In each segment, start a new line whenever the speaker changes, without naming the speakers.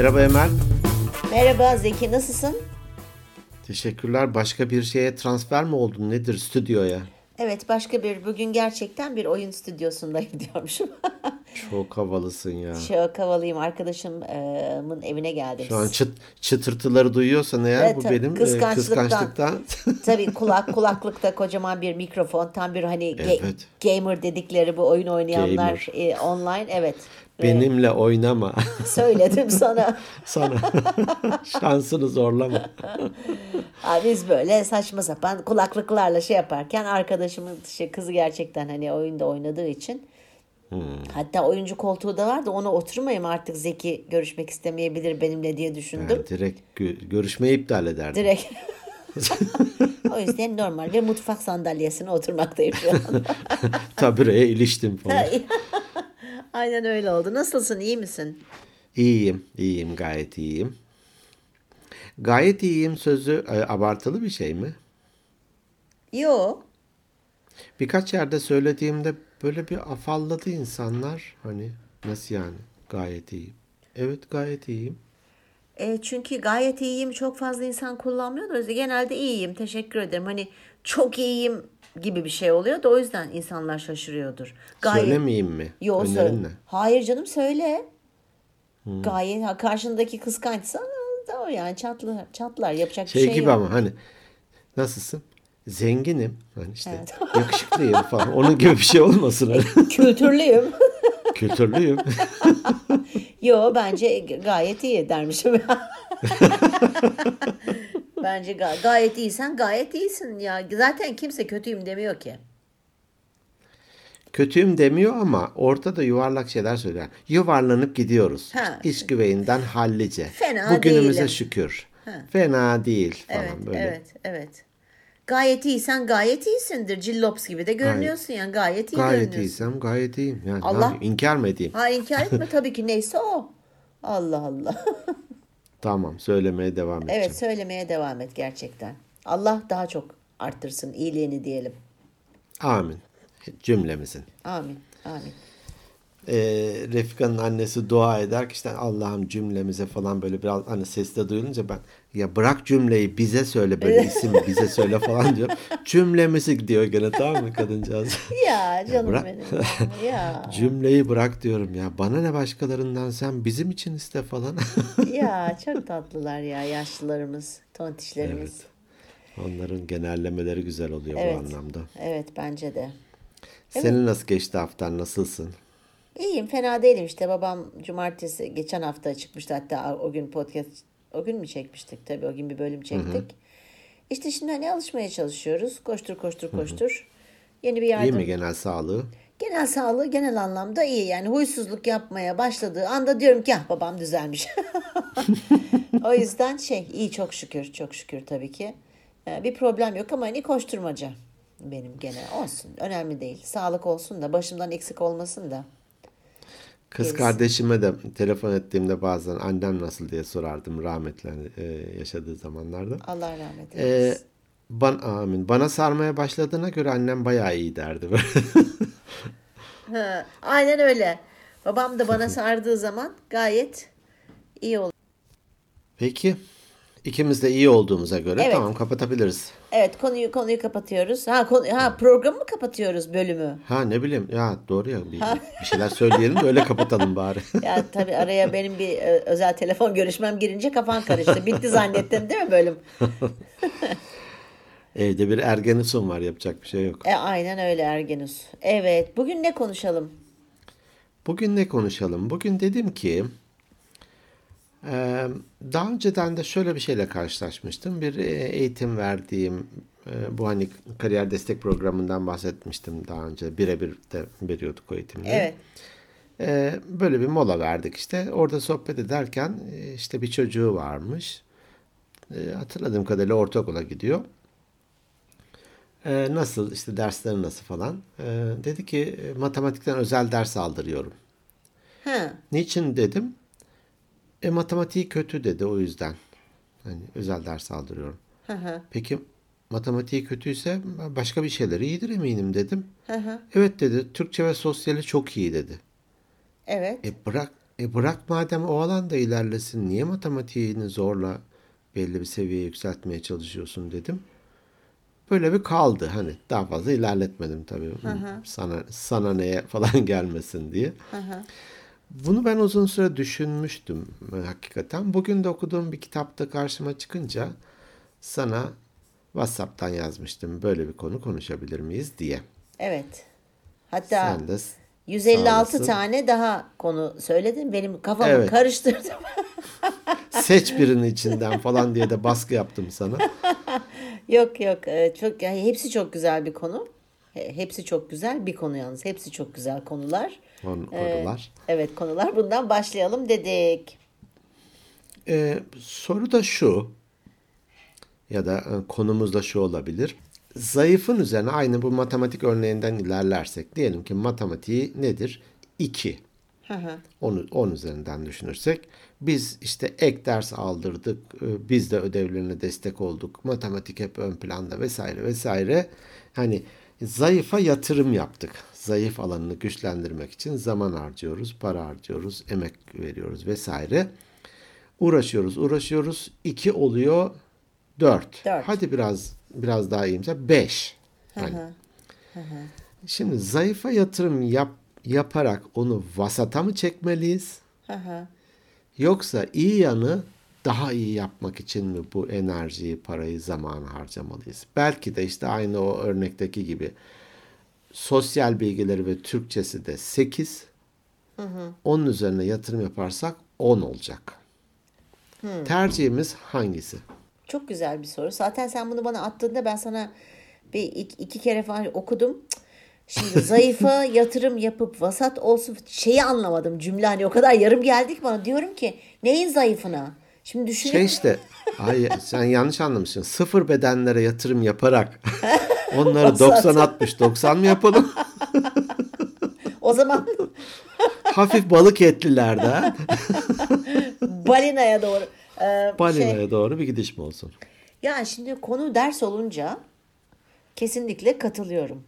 Merhaba Emel.
Merhaba Zeki nasılsın?
Teşekkürler. Başka bir şeye transfer mi oldun? Nedir stüdyoya?
Evet başka bir bugün gerçekten bir oyun stüdyosundayım diyormuşum.
Çok havalısın ya.
Çok havalıyım arkadaşımın evine geldim.
Şu an çıt, çıtırtıları duyuyorsan eğer
Evet,
bu benim e,
Kıskançlıktan.
kıskançlıktan.
Tabii kulak kulaklıkta kocaman bir mikrofon tam bir hani
Evet.
gamer dedikleri bu oyun oynayanlar e, online evet. E,
Benimle oynama.
söyledim sana.
Sana şansını zorlama.
Abi biz böyle saçma sapan kulaklıklarla şey yaparken arkadaşımın şey, kızı gerçekten hani oyunda oynadığı için
Hmm.
hatta oyuncu koltuğu da vardı ona oturmayayım artık Zeki görüşmek istemeyebilir benimle diye düşündüm.
Yani direkt gö- görüşmeyi iptal ederdim.
Direkt. o yüzden normal bir mutfak sandalyesine oturmaktayım şu an.
Tabireye iliştim falan.
Aynen öyle oldu. Nasılsın? iyi misin?
İyiyim, iyiyim, gayet iyiyim. Gayet iyiyim sözü e, abartılı bir şey mi?
Yo.
Birkaç yerde söylediğimde böyle bir afalladı insanlar. Hani nasıl yani? Gayet iyiyim. Evet gayet iyiyim.
E, çünkü gayet iyiyim. Çok fazla insan kullanmıyor da genelde iyiyim. Teşekkür ederim. Hani çok iyiyim gibi bir şey oluyor da o yüzden insanlar şaşırıyordur. Gayet...
Söylemeyeyim mi?
Yo,
Önerin
söyle. Hayır canım söyle. Gayet ha, karşındaki kıskançsa da o yani çatlar, çatlar yapacak
Şey,
bir şey
gibi
yok.
ama hani nasılsın? Zenginim. Hani işte yakışıklıyım falan. Onun gibi bir şey olmasın. Hani.
Kültürlüyüm.
Kültürlüyüm.
Yo bence gayet iyi dermişim. bence ga- gayet iyisen gayet iyisin ya. Zaten kimse kötüyüm demiyor ki.
Kötüyüm demiyor ama ortada yuvarlak şeyler söyler. Yuvarlanıp gidiyoruz.
Ha.
İş güveyinden hallice.
Fena
Bugünümüze
değilim.
şükür. Fena değil falan
Evet,
böyle.
evet, evet. Gayet iyisen gayet iyisindir. Cillops gibi de görünüyorsun yani. Gayet iyi
Gayet
görünüyorsun.
iyiysem gayet iyiyim. Yani
Allah-
ne yapayım, inkar mı edeyim?
Ha inkar etme tabii ki neyse o. Allah Allah.
Tamam söylemeye devam edeceğim.
evet söylemeye devam et gerçekten. Allah daha çok arttırsın iyiliğini diyelim.
Amin. Cümlemizin.
Amin. Amin.
Ee, Refika'nın annesi dua eder ki işte Allah'ım cümlemize falan böyle biraz hani sesle duyulunca ben ya bırak cümleyi bize söyle böyle isim bize söyle falan diyor. Cümlemizi diyor gene tamam mı kadıncağız?
Ya canım
bırak.
benim. ya. Ya.
Cümleyi bırak diyorum ya. Bana ne başkalarından sen bizim için iste falan.
ya çok tatlılar ya yaşlılarımız, tontişlerimiz.
evet. Onların genellemeleri güzel oluyor
Evet.
bu anlamda.
Evet bence de.
Senin nasıl geçti haftan? Nasılsın?
İyiyim fena değilim işte babam cumartesi geçen hafta çıkmıştı hatta o gün podcast o gün mü çekmiştik tabii o gün bir bölüm çektik. İşte şimdi hani alışmaya çalışıyoruz koştur koştur koştur. Yeni bir
İyi
yardım.
mi genel sağlığı?
Genel sağlığı genel anlamda iyi yani huysuzluk yapmaya başladığı anda diyorum ki ah babam düzelmiş. o yüzden şey iyi çok şükür çok şükür tabii ki. Ee, Bir problem yok ama hani koşturmaca benim gene olsun önemli değil. Sağlık olsun da başımdan eksik olmasın da.
Kız
Gerisi.
kardeşime de telefon ettiğimde bazen annem nasıl diye sorardım rahmetli hani, e, yaşadığı zamanlarda.
Allah rahmet
E,
eylesin.
ban, amin. Bana sarmaya başladığına göre annem bayağı iyi derdi.
Ha, aynen öyle. Babam da bana sardığı zaman gayet iyi olur.
Peki. İkimiz de iyi olduğumuza göre
Evet.
tamam kapatabiliriz.
Evet konuyu konuyu kapatıyoruz. Ha konu ha programı mı kapatıyoruz bölümü?
Ha ne bileyim ya doğru ya bir, bir şeyler söyleyelim de öyle kapatalım bari.
Ya tabii araya benim bir e, özel telefon görüşmem girince kafan karıştı. Bitti zannettin değil mi bölüm?
Evde bir ergenison var yapacak bir şey yok.
E, aynen öyle Ergenus. Evet bugün ne konuşalım?
Bugün ne konuşalım? Bugün dedim ki daha önceden de şöyle bir şeyle karşılaşmıştım. Bir e, eğitim verdiğim e, bu hani kariyer destek programından bahsetmiştim daha önce. Birebir de veriyorduk o eğitimleri.
Evet.
Böyle bir mola verdik işte. Orada sohbet ederken e, işte bir çocuğu varmış. Hatırladığım kadarıyla ortaokula gidiyor. Nasıl işte dersleri nasıl falan. Dedi ki matematikten özel ders aldırıyorum.
Ha,
Niçin dedim? E matematiği kötü dedi o yüzden. Hani özel ders aldırıyorum.
hı hı,
Peki matematiği kötüyse başka bir şeyleri iyidir eminim dedim.
hı hı.
Evet dedi. Türkçe ve sosyali çok iyi dedi.
Evet.
E bırak E bırak madem o alanda ilerlesin niye matematiğini zorla belli bir seviyeye yükseltmeye çalışıyorsun dedim. Böyle bir kaldı hani daha fazla ilerletmedim tabii. Sana sana neye falan gelmesin diye. Bunu ben uzun süre düşünmüştüm e, hakikaten. Bugün de okuduğum bir kitapta karşıma çıkınca sana WhatsApp'tan yazmıştım. Böyle bir konu konuşabilir miyiz diye.
Evet. Hatta
Sen de
156
sağ olasın.
tane daha konu söyledin. Benim kafamı
Evet.
karıştırdım.
seç birini içinden falan diye de baskı yaptım sana.
Yok yok e, çok yani hepsi çok güzel bir konu. Hepsi çok güzel bir konu yalnız. Hepsi çok güzel konular.
Kon-
Ee,
Konular.
Evet konular. Bundan başlayalım dedik.
Ee, soru da şu ya da e, konumuz da şu olabilir. Zayıfın üzerine aynı bu matematik örneğinden ilerlersek diyelim ki matematiği nedir? 2.
Hı hı.
10, 10 üzerinden düşünürsek biz işte ek ders aldırdık. e, Biz de ödevlerine destek olduk. Matematik hep ön planda vesaire vesaire. Hani zayıfa yatırım yaptık. Zayıf alanını güçlendirmek için zaman harcıyoruz, para harcıyoruz, emek veriyoruz vesaire. Uğraşıyoruz, uğraşıyoruz. 2 oluyor 4.
Dört.
Hadi biraz biraz daha iyimse 5. Hani Şimdi zayıfa yatırım yap, yaparak onu vasata mı çekmeliyiz? Yoksa iyi yanı daha iyi yapmak için mi bu enerjiyi, parayı, zamanı harcamalıyız? Belki de işte aynı o örnekteki gibi sosyal bilgileri ve Türkçesi de 8. Onun üzerine yatırım yaparsak 10 olacak. Tercihimiz hangisi?
Çok güzel bir soru. Zaten sen bunu bana attığında ben sana bir iki, iki kere falan okudum. Şimdi zayıfa yatırım yapıp vasat olsun şeyi anlamadım cümle hani o kadar yarım geldik bana diyorum ki neyin zayıfına? Şimdi
Şey
düşünün
işte, hayır sen yanlış anlamışsın. Sıfır bedenlere yatırım yaparak onları 90-60, 90 mı yapalım?
o zaman
Hafif balık etlilerde
balinaya doğru. Ee, şey,
balinaya doğru bir gidiş mi olsun?
Ya şimdi konu ders olunca kesinlikle katılıyorum.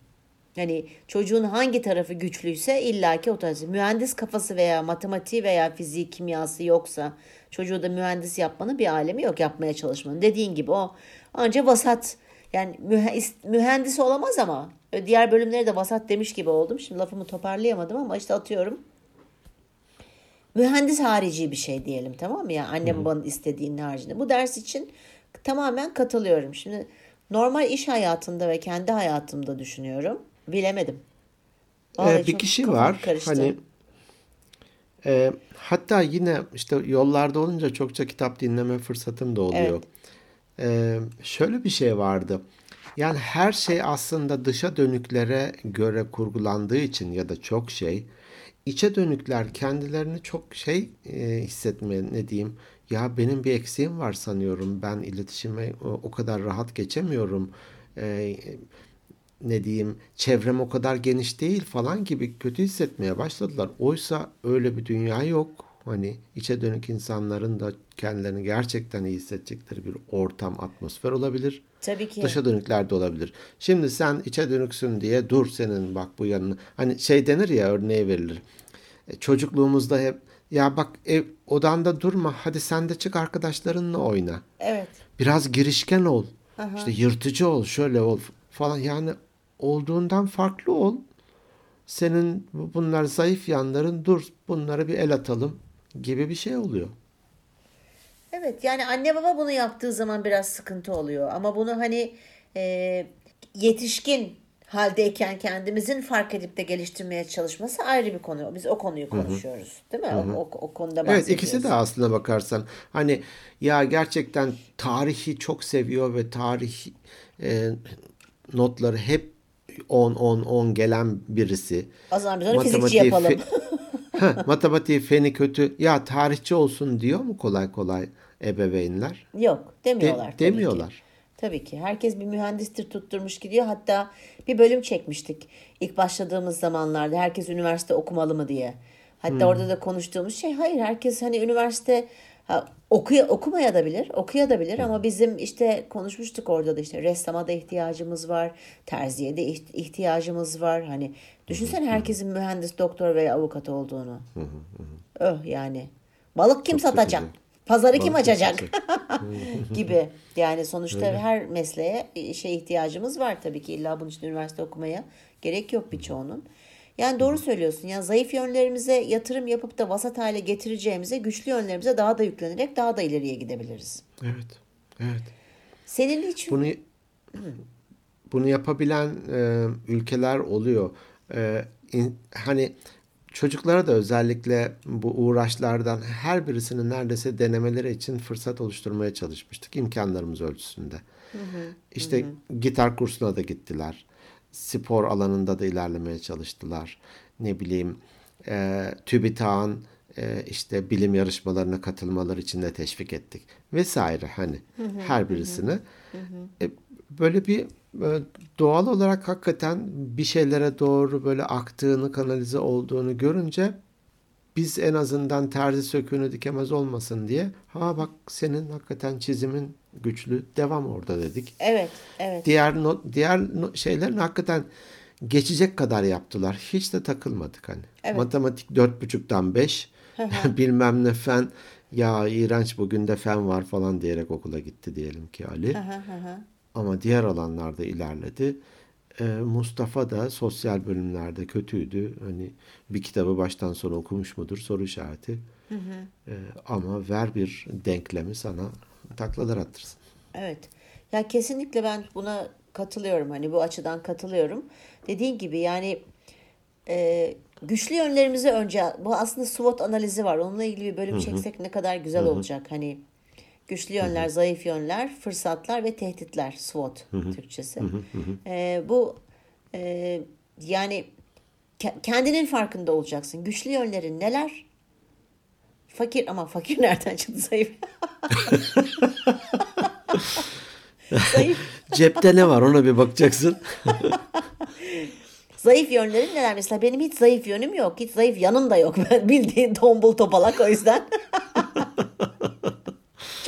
Yani çocuğun hangi tarafı güçlüyse illaki o tarafı. Mühendis kafası veya matematiği veya fiziği, kimyası yoksa çocuğu da mühendis yapmanın bir alemi yok yapmaya çalışmanın. Dediğin gibi o anca vasat yani mühe- mühendis olamaz ama diğer bölümleri de vasat demiş gibi oldum. Şimdi lafımı toparlayamadım ama işte atıyorum mühendis harici bir şey diyelim tamam mı? Yani annem babanın istediğinin haricinde. Bu ders için tamamen katılıyorum. Şimdi normal iş hayatında ve kendi hayatımda düşünüyorum. Bilemedim. Vallahi
Ee, bir kişi var
karıştı.
hani e, hatta yine işte yollarda olunca çokça kitap dinleme fırsatım da oluyor. Ee, şöyle bir şey vardı. Yani her şey aslında dışa dönüklere göre kurgulandığı için ya da çok şey içe dönükler kendilerini çok şey e, hissetme ne diyeyim ya benim bir eksiğim var sanıyorum ben iletişime o, o kadar rahat geçemiyorum Ee, ne diyeyim çevrem o kadar geniş değil falan gibi kötü hissetmeye başladılar. Oysa öyle bir dünya yok. Hani içe dönük insanların da kendilerini gerçekten iyi hissedecekleri bir ortam, atmosfer olabilir.
Tabii ki.
Dışa dönükler de olabilir. Şimdi sen içe dönüksün diye dur senin bak bu yanını. Hani şey denir ya örneği verilir. E, Çocukluğumuzda hep ya bak ev odanda durma hadi sen de çık arkadaşlarınla oyna.
Evet.
Biraz girişken ol. İşte yırtıcı ol, şöyle ol falan. Yani olduğundan farklı ol. Senin bu- bunlar zayıf yanların dur bunlara bir el atalım gibi bir şey oluyor.
Evet yani anne baba bunu yaptığı zaman biraz sıkıntı oluyor. Ama bunu hani e, yetişkin haldeyken kendimizin fark edip de geliştirmeye çalışması ayrı bir konu. Biz o konuyu konuşuyoruz. Değil mi? O, o, o konuda
Evet
bahsediyoruz.
ikisi de aslına bakarsan hani ya gerçekten tarihi çok seviyor ve tarih e, notları hep 10 10 10 gelen birisi.
O zaman biz onu fizikçi yapalım.
Heh, matematiği feni kötü. Ya tarihçi olsun diyor mu kolay kolay ebeveynler?
Yok demiyorlar.
De-
tabii ki.
demiyorlar.
Tabii ki. Herkes bir mühendistir tutturmuş gidiyor. Hatta bir bölüm çekmiştik. İlk başladığımız zamanlarda herkes üniversite okumalı mı diye. Hatta
Hmm.
orada da konuştuğumuz şey hayır herkes hani üniversite ha, okuya, okumaya da bilir, okuya da bilir ama bizim işte konuşmuştuk orada da işte ressama da ihtiyacımız var, terziye de iht- ihtiyacımız var. Hani düşünsene herkesin mühendis, doktor veya avukat olduğunu. Öh yani. Balık kim
Çok
satacak?
sıkıcı.
Pazarı kim
Balık kim
açacak? gibi. Yani sonuçta her mesleğe işe ihtiyacımız var tabii ki. İlla bunun için üniversite okumaya gerek yok birçoğunun. Yani doğru söylüyorsun. Yani zayıf yönlerimize yatırım yapıp da vasat hale getireceğimize güçlü yönlerimize daha da yüklenerek daha da ileriye gidebiliriz.
Evet. Evet.
Senin hiç
Bunu bunu yapabilen e, ülkeler oluyor. E, in- hani çocuklara da özellikle bu uğraşlardan her birisinin neredeyse denemeleri için fırsat oluşturmaya çalışmıştık imkanlarımız ölçüsünde. İşte gitar kursuna da gittiler. Spor alanında da ilerlemeye çalıştılar. Ne bileyim e, TÜBİTAK'ın e, işte bilim yarışmalarına katılmaları için de teşvik ettik. Vesaire hani her birisini. E, böyle bir doğal olarak hakikaten bir şeylere doğru böyle aktığını, kanalize olduğunu görünce biz en azından terzi söküğünü dikemez olmasın diye ha bak senin hakikaten çizimin güçlü devam orada dedik.
evet evet
Diğer no- diğer no- şeylerin hakikaten geçecek kadar yaptılar. Hiç de takılmadık hani.
Evet.
Matematik dört buçuktan beş bilmem ne fen ya iğrenç bugün de fen var falan diyerek okula gitti diyelim ki Ali. Ama diğer alanlarda ilerledi. Ee, Mustafa da sosyal bölümlerde kötüydü. Hani bir kitabı baştan sona okumuş mudur soru işareti. Ee, ama ver bir denklemi sana taklalar attırsın.
Evet. Ya kesinlikle ben buna katılıyorum. Hani bu açıdan katılıyorum. Dediğin gibi yani e, güçlü yönlerimizi önce bu aslında SWOT analizi var. Onunla ilgili bir bölüm çeksek ne kadar güzel olacak. Hani güçlü yönler, zayıf yönler, fırsatlar ve tehditler SWOT Türkçesi. E, bu e, yani ke- kendinin farkında olacaksın. Güçlü yönlerin neler? Fakir ama fakir nereden çıktı zayıf? zayıf
Cepte ne var ona bir bakacaksın.
Zayıf yönlerin neler? Mesela benim hiç zayıf yönüm yok. Hiç zayıf yanım da yok. Ben bildiğin tombul topalak o yüzden.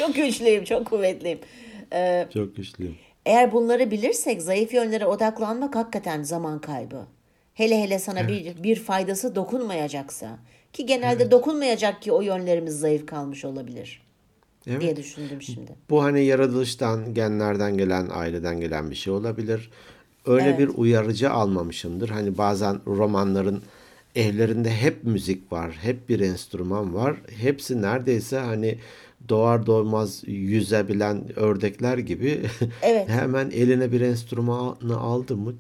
çok güçlüyüm, çok kuvvetliyim. Ee,
Çok güçlüyüm.
eğer bunları bilirsek zayıf yönlere odaklanmak hakikaten zaman kaybı. Hele hele sana bir, bir faydası dokunmayacaksa. Ki genelde dokunmayacak ki o yönlerimiz zayıf kalmış olabilir
Evet.
diye düşündüm şimdi.
Bu hani yaratılıştan, genlerden gelen, aileden gelen bir şey olabilir. Öyle
Evet.
bir uyarıcı almamışımdır. Hani bazen romanların evlerinde hep müzik var, hep bir enstrüman var. Hepsi neredeyse hani doğar doğmaz yüzebilen ördekler gibi
Evet.
hemen eline bir enstrümanı aldı mı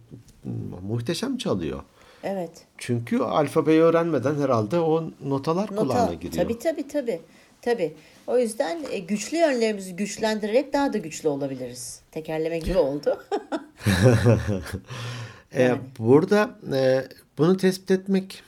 muhteşem çalıyor.
Evet.
Çünkü alfabeyi öğrenmeden herhalde o notalar kulağına
Nota,
giriyor.
tabii tabii tabii. Tabii. O yüzden e, güçlü yönlerimizi güçlendirerek daha da güçlü olabiliriz. Tekerleme gibi oldu.
E, burada e, bunu tespit etmek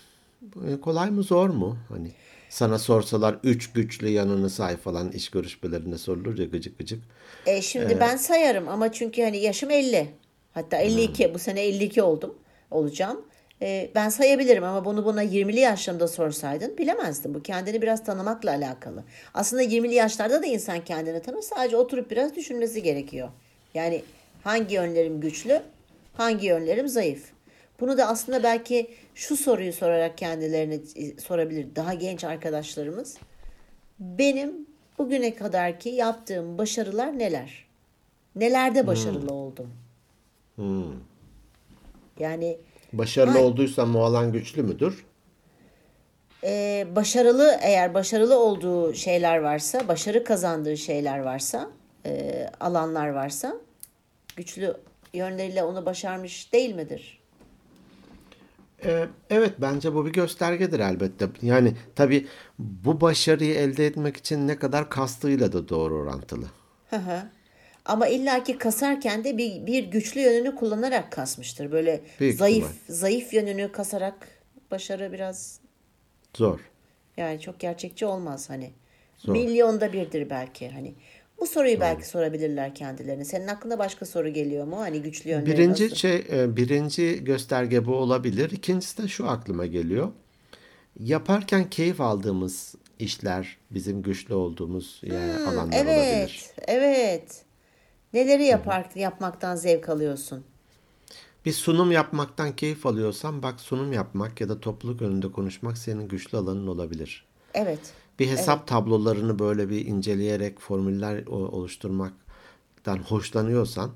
e, kolay mı zor mu? Hani sana sorsalar üç güçlü yanını say falan iş görüşmelerinde sorulur ya gıcık gıcık.
E, şimdi ben sayarım ama çünkü hani yaşım 50. Hatta 52. Bu sene 52 oldum. Olacağım. E, ben sayabilirim ama bunu buna 20'li yaşlarımda sorsaydın bilemezdim. Bu kendini biraz tanımakla alakalı. Aslında 20'li yaşlarda da insan kendini tanır. Sadece oturup biraz düşünmesi gerekiyor. Yani hangi yönlerim güçlü, hangi yönlerim zayıf. Bunu da aslında belki şu soruyu sorarak kendilerine e, sorabilir daha genç arkadaşlarımız. Benim bugüne kadarki yaptığım başarılar neler? Nelerde başarılı oldum? Yani
Başarılı
Ay.
olduysam o alan güçlü müdür?
e, başarılı eğer başarılı olduğu şeyler varsa, başarı kazandığı şeyler varsa, e, alanlar varsa güçlü yönleriyle onu başarmış değil midir?
E, evet bence bu bir göstergedir elbette. Yani tabii bu başarıyı elde etmek için ne kadar kastığıyla da doğru orantılı.
Hı hı. Ama illaki kasarken de bir, bir güçlü yönünü kullanarak kasmıştır. Böyle
Büyük
zayıf
ihtimal.
zayıf yönünü kasarak başarı biraz
Zor.
yani çok gerçekçi olmaz hani.
Zor.
Milyonda birdir belki hani. Bu soruyu belki sorabilirler kendilerine. Senin aklına başka soru geliyor mu? Hani güçlü yönleri
Birinci
nasıl?
şey, e, birinci gösterge bu olabilir. İkincisi de şu aklıma geliyor. Yaparken keyif aldığımız işler bizim güçlü olduğumuz yani alanlar
Hmm, Evet,
olabilir.
evet. Neleri yapar, yapmaktan zevk alıyorsun?
Bir sunum yapmaktan keyif alıyorsan bak sunum yapmak ya da topluluk önünde konuşmak senin güçlü alanın olabilir.
Evet.
Bir hesap tablolarını böyle bir inceleyerek formüller oluşturmaktan hoşlanıyorsan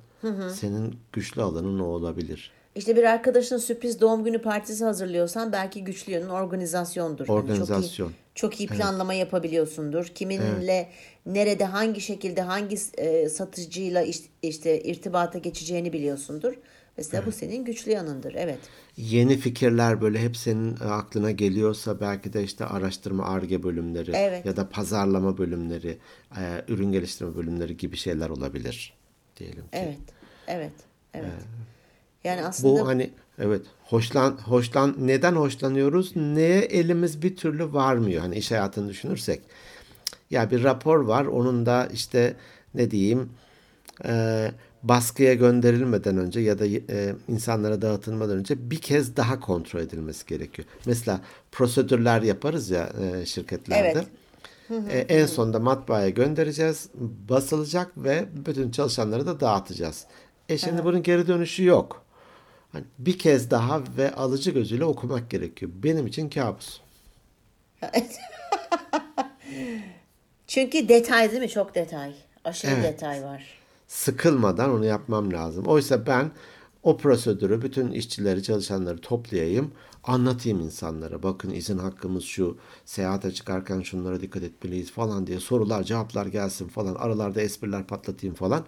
senin güçlü alanın o olabilir.
İşte bir arkadaşına sürpriz doğum günü partisi hazırlıyorsan belki güçlü yönün organizasyondur.
Organizasyon.
çok iyi, çok iyi planlama yapabiliyorsundur. Kiminle, nerede, hangi şekilde, hangi e, satıcıyla iş- işte irtibata geçeceğini biliyorsundur. Mesela bu senin güçlü yanındır. Evet.
Yeni fikirler böyle hep senin e, aklına geliyorsa belki de işte araştırma ARGE bölümleri
Evet.
ya da pazarlama bölümleri, e, ürün geliştirme bölümleri gibi şeyler olabilir diyelim ki.
Evet. Evet. Evet. Yani aslında
Bu hani evet hoşlan hoşlan neden hoşlanıyoruz? Neye elimiz bir türlü varmıyor. Hani iş hayatını düşünürsek. Ya bir rapor var. Onun da işte ne diyeyim e, baskıya gönderilmeden önce ya da e, insanlara dağıtılmadan önce bir kez daha kontrol edilmesi gerekiyor. Mesela prosedürler yaparız ya e, şirketlerde. E, en sonunda matbaaya göndereceğiz, basılacak ve bütün çalışanlara da dağıtacağız. E şimdi bunun geri dönüşü yok. Hani bir kez daha ve alıcı gözüyle okumak gerekiyor. Benim için kabus.
çünkü detay değil mi? Çok detay. Aşırı
Evet.
detay var.
Sıkılmadan onu yapmam lazım. Oysa ben o prosedürü bütün işçileri, çalışanları toplayayım, anlatayım insanlara. Bakın izin hakkımız şu, seyahate çıkarken şunlara dikkat etmeliyiz falan diye sorular, cevaplar gelsin falan. Aralarda espriler patlatayım falan.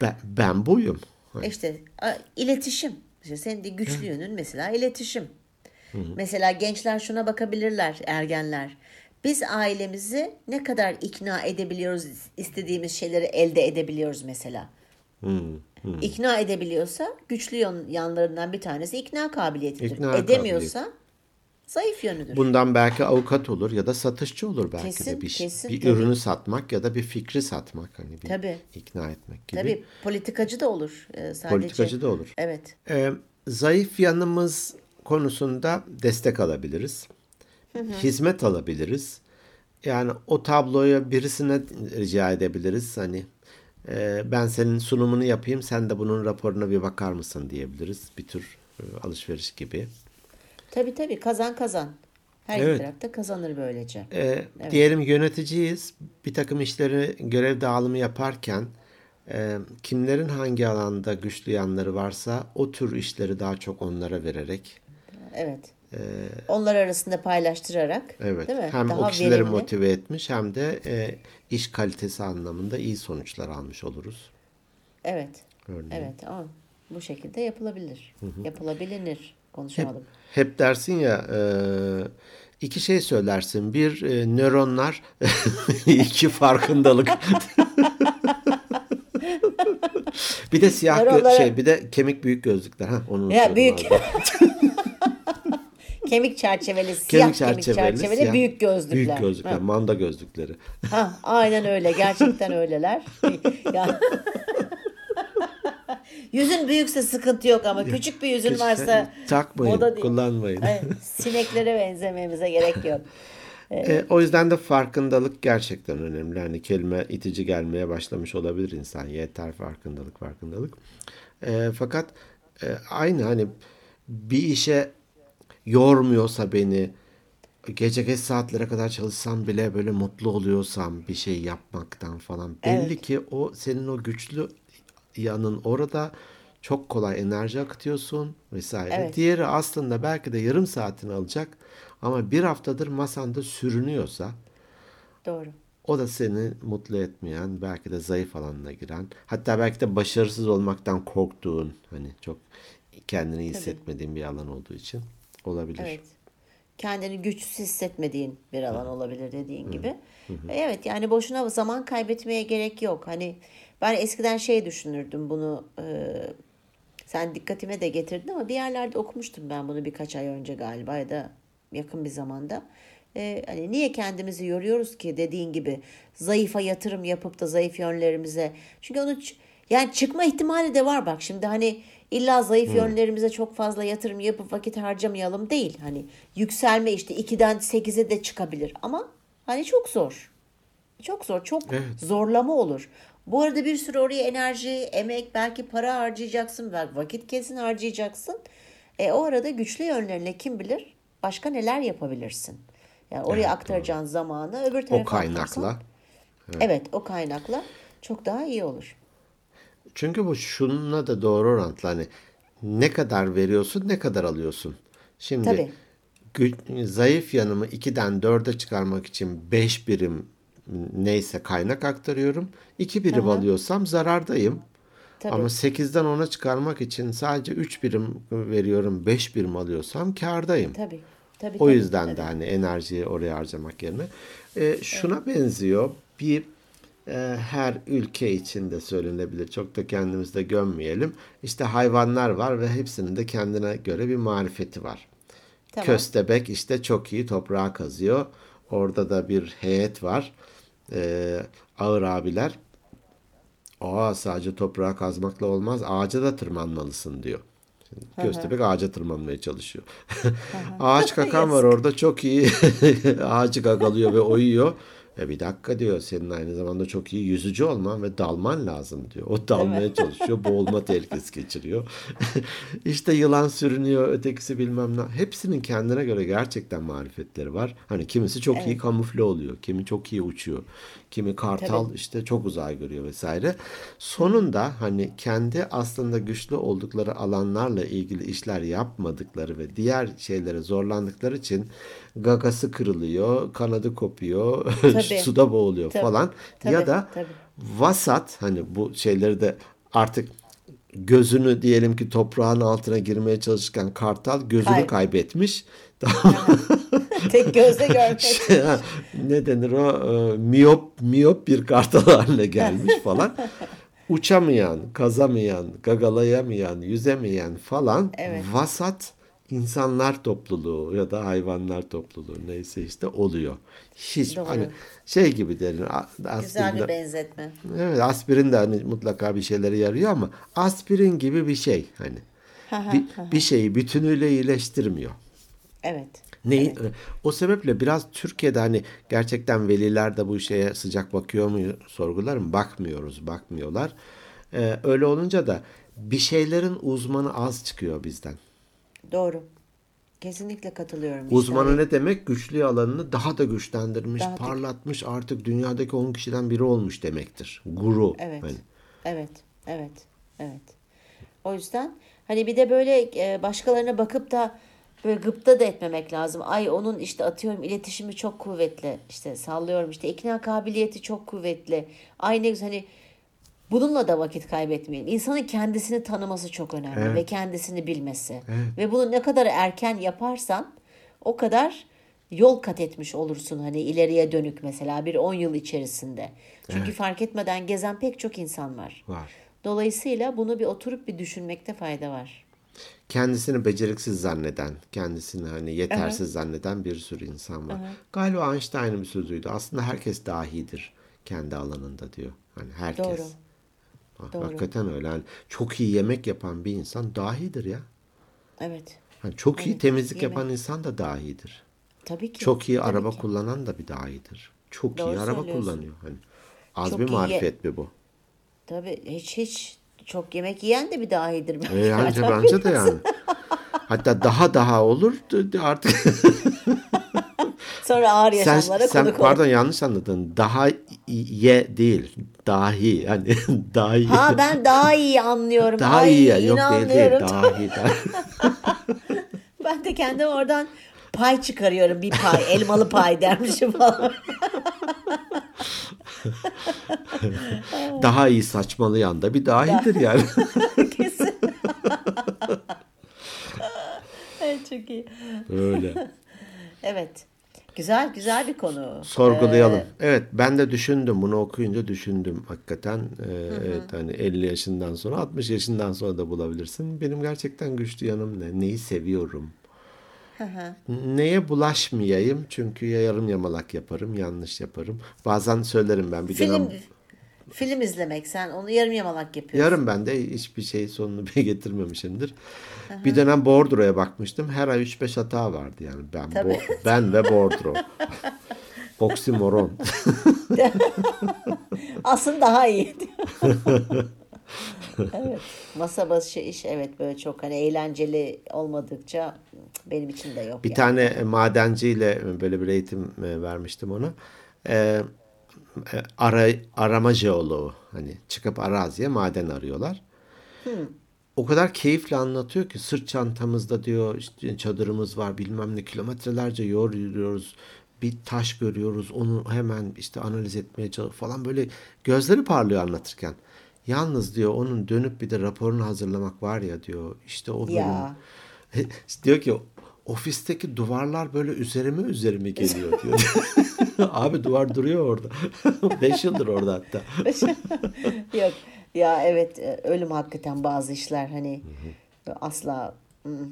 Ben, ben buyum.
İşte a- iletişim. İşte senin de güçlü yönün mesela iletişim. Mesela gençler şuna bakabilirler, ergenler. Biz ailemizi ne kadar ikna edebiliyoruz, istediğimiz şeyleri elde edebiliyoruz mesela. İkna edebiliyorsa güçlü yan- yanlarından bir tanesi ikna kabiliyetidir.
İkna
Edemiyorsa zayıf yönüdür.
Bundan belki avukat olur ya da satışçı olur belki
Kesin,
de bir,
kesin,
bir
tabii.
ürünü satmak ya da bir fikri satmak hani bir
Tabii.
ikna etmek gibi.
Tabii politikacı da olur e, sadece.
Politikacı da olur.
Evet.
Ee, zayıf yanımız konusunda destek alabiliriz. Hizmet alabiliriz. Yani o tabloya birisine rica edebiliriz. Hani e, ben senin sunumunu yapayım, sen de bunun raporuna bir bakar mısın diyebiliriz. Bir tür e, alışveriş gibi.
Tabii tabii kazan kazan. Her
Evet.
tarafta kazanır böylece.
E, Diyelim yöneticiyiz. Bir takım işleri görev dağılımı yaparken e, kimlerin hangi alanda güçlü yanları varsa o tür işleri daha çok onlara vererek
Evet. Onlar arasında paylaştırarak
Evet.
değil mi?
Hem
Daha
o kişileri
verimli.
motive etmiş hem de e, iş kalitesi anlamında iyi sonuçlar almış oluruz.
Evet.
Örneğin.
Evet ama bu şekilde yapılabilir. Yapılabilir.
Hep,
Konuşamadım.
hep dersin ya e, iki şey söylersin. Bir e, nöronlar, iki farkındalık. bir de siyah
Nöronlara-
şey, bir de kemik büyük gözlükler. Ha, onu
Ya büyük. kemik çerçeveli, siyah kemik çerçeveli,
siyah-
büyük gözlükler.
Büyük gözlükler,
Ha.
manda gözlükleri.
Ha, aynen öyle. Gerçekten öyleler. Yüzün büyükse sıkıntı yok ama küçük bir yüzün varsa
Takmayın,
moda değil.
kullanmayın.
Ay, sineklere benzememize gerek yok.
E, o yüzden de farkındalık gerçekten önemli. Hani kelime itici gelmeye başlamış olabilir insan. Yeter farkındalık, farkındalık. E, fakat e, aynı hani bir işe yormuyorsa beni, gece geç saatlere kadar çalışsam bile böyle mutlu oluyorsam bir şey yapmaktan falan. Belli
Evet.
ki o senin o güçlü yanın orada çok kolay enerji akıtıyorsun vesaire.
Evet.
Diğeri aslında belki de yarım saatini alacak ama bir haftadır masanda sürünüyorsa
Doğru.
o da seni mutlu etmeyen, belki de zayıf alanına giren, hatta belki de başarısız olmaktan korktuğun, hani çok kendini hissetmediğin bir alan olduğu için olabilir.
Evet. Kendini güçsüz hissetmediğin bir alan olabilir dediğin gibi. Evet yani boşuna zaman kaybetmeye gerek yok. Hani ben eskiden şey düşünürdüm bunu e, sen dikkatime de getirdin ama bir yerlerde okumuştum ben bunu birkaç ay önce galiba ya da yakın bir zamanda. E, hani niye kendimizi yoruyoruz ki dediğin gibi zayıfa yatırım yapıp da zayıf yönlerimize. Çünkü onu yani çıkma ihtimali de var bak şimdi hani illa zayıf yönlerimize çok fazla yatırım yapıp vakit harcamayalım değil. Hani yükselme işte 2'den 8'e de çıkabilir ama hani çok zor. Çok zor, çok
Evet.
zorlama olur. Bu arada bir sürü oraya enerji, emek, belki para harcayacaksın, belki vakit kesin harcayacaksın. E o arada güçlü yönlerine kim bilir başka neler yapabilirsin. Yani oraya aktaracağın zamanı öbür tarafa
O kaynakla.
aktarsan- Evet, o kaynakla çok daha iyi olur.
Çünkü bu şununla da doğru orantılı. Hani ne kadar veriyorsun, ne kadar alıyorsun. Şimdi
Tabii.
zayıf yanımı 2'den 4'e çıkarmak için 5 birim neyse kaynak aktarıyorum. 2 birim alıyorsam zarardayım.
Tabii.
Ama 8'den 10'a çıkarmak için sadece 3 birim veriyorum, 5 birim alıyorsam kârdayım.
Tabii. Tabii.
O
tabii,
yüzden
tabii.
de hani enerjiyi oraya harcamak yerine. E, şuna benziyor. Bir her ülke içinde söylenebilir. Çok da kendimizde gömmeyelim. İşte hayvanlar var ve hepsinin de kendine göre bir marifeti var.
Tamam.
Köstebek işte çok iyi toprağa kazıyor. Orada da bir heyet var. E, ağır abiler. Aa sadece toprağa kazmakla olmaz. Ağaca da tırmanmalısın diyor. Şimdi Köstebek ağaca tırmanmaya çalışıyor. Ağaç kakan var orada çok iyi ağacı gagalıyor ve oyuyor. E bir dakika diyor senin aynı zamanda çok iyi yüzücü olman ve dalman lazım diyor. O dalmaya çalışıyor. Boğulma tehlikesi geçiriyor. işte yılan sürünüyor ötekisi bilmem ne. Hepsinin kendine göre gerçekten marifetleri var. Hani kimisi çok iyi kamufle oluyor. Kimi çok iyi uçuyor. Kimi kartal işte çok uzay görüyor vesaire. Sonunda hani kendi aslında güçlü oldukları alanlarla ilgili işler yapmadıkları ve diğer şeylere zorlandıkları için gagası kırılıyor, kanadı kopuyor, suda boğuluyor
Tabii.
falan.
Tabii,
Ya da
tabii.
vasat hani bu şeyleri de artık gözünü diyelim ki toprağın altına girmeye çalışırken kartal gözünü
Kay-
kaybetmiş.
Tek gözle görmek.
ne denir o Ee, miyop miyop bir kartal haline gelmiş falan. Uçamayan, kazamayan, gagalayamayan, yüzemeyen falan
Evet.
vasat insanlar topluluğu ya da hayvanlar topluluğu neyse işte oluyor. Hiç
Doğru.
hani şey gibi derin a-
Güzel bir benzetme.
evet aspirin de hani mutlaka bir şeylere yarıyor ama aspirin gibi bir şey hani bir, bir şeyi bütünüyle iyileştirmiyor.
Evet.
Neyi, O sebeple biraz Türkiye'de hani gerçekten veliler de bu şeye sıcak bakıyor mu sorgularım. Bakmıyoruz, bakmıyorlar. Ee, öyle olunca da bir şeylerin uzmanı az çıkıyor bizden.
Doğru. Kesinlikle katılıyorum. işte.
Uzmanı ne demek? Güçlü alanını daha da güçlendirmiş,
Daha da-
parlatmış, artık dünyadaki 10 kişiden biri olmuş demektir. Guru.
Evet.
Hani.
Evet. Evet. Evet. O yüzden hani bir de böyle e, başkalarına bakıp da böyle gıpta da etmemek lazım. Ay onun işte atıyorum iletişimi çok kuvvetli. İşte sallıyorum işte ikna kabiliyeti çok kuvvetli. Ay ne güzel hani bununla da vakit kaybetmeyelim. İnsanın kendisini tanıması çok önemli
Evet.
ve kendisini bilmesi. Ve bunu ne kadar erken yaparsan o kadar yol kat etmiş olursun hani ileriye dönük mesela bir 10 yıl içerisinde. Çünkü fark etmeden gezen pek çok insan var.
Var.
Dolayısıyla bunu bir oturup bir düşünmekte fayda var.
kendisini beceriksiz zanneden, kendisini hani yetersiz zanneden bir sürü insan var. Galiba Einstein'ın bir sözüydü. Aslında herkes dahidir kendi alanında diyor. Hani herkes.
Doğru.
Bak,
Doğru.
Hakikaten öyle. Hani çok iyi yemek yapan bir insan dahidir ya.
Evet.
Hani çok iyi
Evet,
temizlik
yemek.
yapan insan da dahidir.
Tabii ki.
Çok iyi
tabii
araba
ki.
kullanan da bir dahidir. Çok
Doğru
iyi araba kullanıyor. Hani az
Çok
bir
iyi-
marifet mi bu?
Tabii hiç hiç çok yemek yiyen de bir dahidir.
E,
bence.
bence, bence de yani. Hatta daha daha olur artık.
Sonra ağır
sen,
yaşamlara
sen
konuk
pardon
olur.
yanlış anladın. Daha ye değil. Dahi. Hani dahi.
Ha ben daha iyi anlıyorum.
daha
Ay,
iyi ya. Yok değil değil. dahi.
Ben de kendim oradan pay çıkarıyorum bir pay. Elmalı pay dermişim falan.
daha iyi saçmalayan da bir dahidir yani.
Kesin. evet, çok iyi.
Öyle.
Evet. Güzel güzel bir konu.
Sorgulayalım.
Ee,
Evet ben de düşündüm bunu okuyunca düşündüm hakikaten. Ee, evet hani 50 yaşından sonra 60 yaşından sonra da bulabilirsin. Benim gerçekten güçlü yanım ne? Neyi seviyorum? Neye bulaşmayayım çünkü ya yarım yamalak yaparım, yanlış yaparım. Bazen söylerim ben bir
film
dönem
film izlemek sen onu yarım yamalak yapıyorsun.
yarım ben de hiçbir şey sonunu bir getirmemişimdir. Bir dönem bordroya bakmıştım. Her ay 3-5 hata vardı yani. Ben
Tabii.
bo- ben ve bordro. Oksimoron.
Aslında daha iyi. Evet. Masa başı iş evet böyle çok hani eğlenceli olmadıkça benim için de yok
Bir
yani.
tane madenciyle böyle bir eğitim e, vermiştim ona. Ee, ara, arama jeoloğu. Hani çıkıp araziye maden arıyorlar. O kadar keyifle anlatıyor ki sırt çantamızda diyor işte çadırımız var bilmem ne kilometrelerce yol yürüyoruz. Bir taş görüyoruz onu hemen işte analiz etmeye çalışıyor falan böyle gözleri parlıyor anlatırken. Yalnız diyor onun dönüp bir de raporunu hazırlamak var ya diyor işte o bölüm.
Ya.
diyor ki ofisteki duvarlar böyle üzerime üzerime geliyor diyor. Abi duvar duruyor orada. Beş yıldır orada hatta.
Yok. Ya evet e, ölüm hakikaten bazı işler hani asla ı-ı.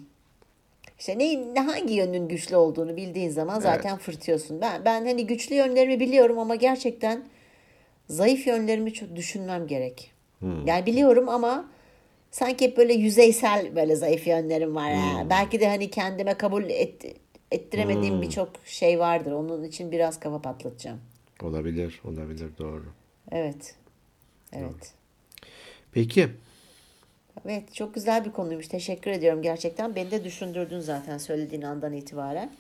işte ne, ne hangi yönün güçlü olduğunu bildiğin zaman zaten fırtıyorsun. Ben ben hani güçlü yönlerimi biliyorum ama gerçekten zayıf yönlerimi çok düşünmem gerek. Yani biliyorum ama sanki hep böyle yüzeysel böyle zayıf yönlerim var. ha. Belki de hani kendime kabul et, ettiremediğim birçok şey vardır. Onun için biraz kafa patlatacağım.
Olabilir, olabilir doğru.
Evet. Evet.
Peki,
Evet, çok güzel bir konuymuş. Teşekkür ediyorum gerçekten. Beni de düşündürdün zaten söylediğin andan itibaren.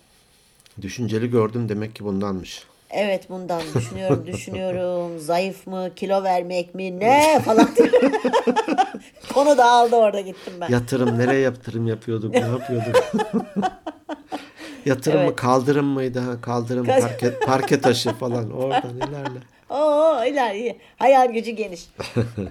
düşünceli gördüm demek ki bundanmış.
Evet, bundan düşünüyorum, düşünüyorum. Zayıf mı, kilo vermek mi, ne falan. Konu dağıldı orada gittim ben.
Yatırım nereye yatırım yapıyorduk, ne yapıyorduk? Yatırım mı,
Evet.
kaldırım mıydı? Ha, kaldırım, parke, parke taşı falan oradan ilerle.
Oo, ileride. Hayal gücü geniş.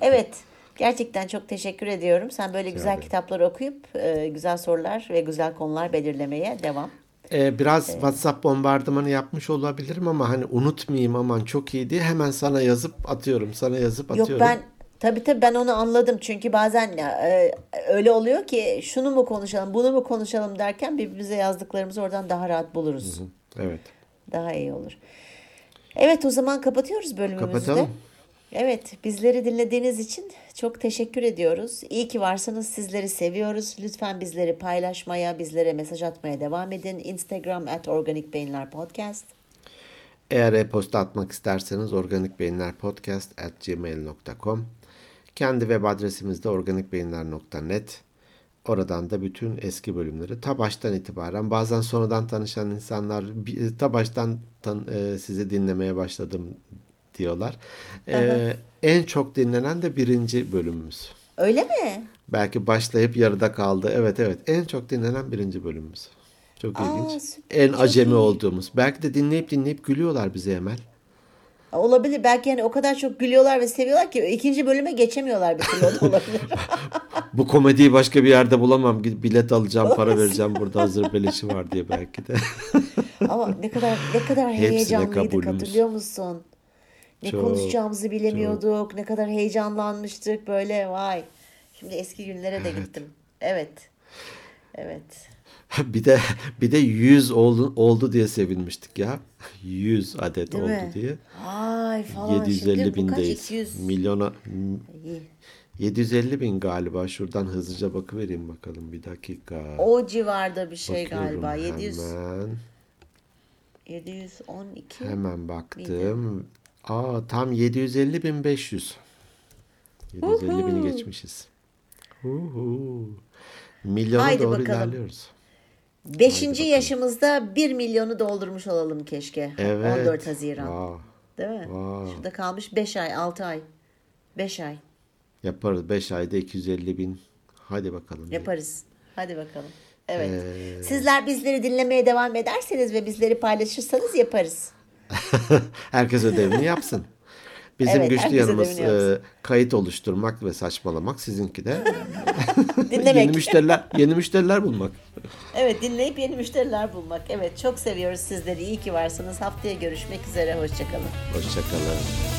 Evet. Gerçekten çok teşekkür ediyorum. Sen böyle güzel
ederim.
kitaplar okuyup e, güzel sorular ve güzel konular belirlemeye devam.
Ee, biraz WhatsApp bombardımanı yapmış olabilirim ama hani unutmayayım aman çok iyi diye hemen sana yazıp atıyorum. Sana yazıp
Yok
atıyorum.
ben tabii tabii ben onu anladım. Çünkü bazen e, öyle oluyor ki şunu mu konuşalım, bunu mu konuşalım derken birbirimize yazdıklarımızı oradan daha rahat buluruz.
Evet.
Daha iyi olur. Evet o zaman kapatıyoruz bölümümüzü de.
Kapatalım.
Evet bizleri dinlediğiniz için çok teşekkür ediyoruz. İyi ki varsınız. Sizleri seviyoruz. Lütfen bizleri paylaşmaya, bizlere mesaj atmaya devam edin. Instagram at Organik Beyinler Podcast.
Eğer e-posta atmak isterseniz organikbeyinlerpodcast at gmail.com Kendi web adresimiz de organikbeyinler.net Oradan da bütün eski bölümleri ta baştan itibaren bazen sonradan tanışan insanlar ta baştan tan- e, sizi dinlemeye başladım diyorlar. E, en çok dinlenen de birinci bölümümüz.
Öyle mi?
Belki başlayıp yarıda kaldı. Evet evet en çok dinlenen birinci bölümümüz. Çok
Aa,
ilginç.
süper,
En acemi
iyi.
olduğumuz. Belki de dinleyip dinleyip gülüyorlar bize Emel.
Olabilir. Belki yani o kadar çok gülüyorlar ve seviyorlar ki ikinci bölüme geçemiyorlar bir türlü. O da olabilir.
Bu komediyi başka bir yerde bulamam. Bilet alacağım, para vereceğim. Burada hazır beleşi var diye belki de.
Ama ne kadar ne kadar heyecanlıydık hatırlıyor musun? Ne
Çok,
konuşacağımızı bilemiyorduk. Ne kadar heyecanlanmıştık böyle vay. Şimdi eski günlere de gittim. Evet. Evet.
bir de bir de 100 oldu, oldu diye sevinmiştik ya. 100 adet
Değil
oldu
mi?
diye.
Ay falan.
750
Şimdi bu kaç?
bindeyiz.
200.
Milyona
İyi.
750 bin galiba. Şuradan hızlıca bakıvereyim bakalım bir dakika.
O civarda bir şey
Bakıyorum
galiba. 700
Hemen,
712.
hemen baktım. Aa tam 750 bin 500. 750 bini geçmişiz. Huhu. Milyona
Haydi
doğru
bakalım.
ilerliyoruz.
Beşinci yaşımızda 1 milyonu doldurmuş olalım keşke.
Evet.
14 Haziran.
Vay.
Değil mi?
Vay.
Şurada kalmış 5 ay, 6 ay. 5 ay.
Yaparız. 5 ayda 250 bin. Hadi bakalım.
Yaparız. Hadi bakalım. Evet.
Ee,
Sizler bizleri dinlemeye devam ederseniz ve bizleri paylaşırsanız yaparız.
Herkes ödevini yapsın. Bizim
Evet,
güçlü yanımız e, kayıt oluşturmak ve saçmalamak. Sizinki de
Dinlemek.
yeni müşteriler yeni müşteriler bulmak.
Evet dinleyip yeni müşteriler bulmak. Evet çok seviyoruz sizleri. İyi ki varsınız. Haftaya görüşmek üzere. Hoşçakalın.
Hoşçakalın.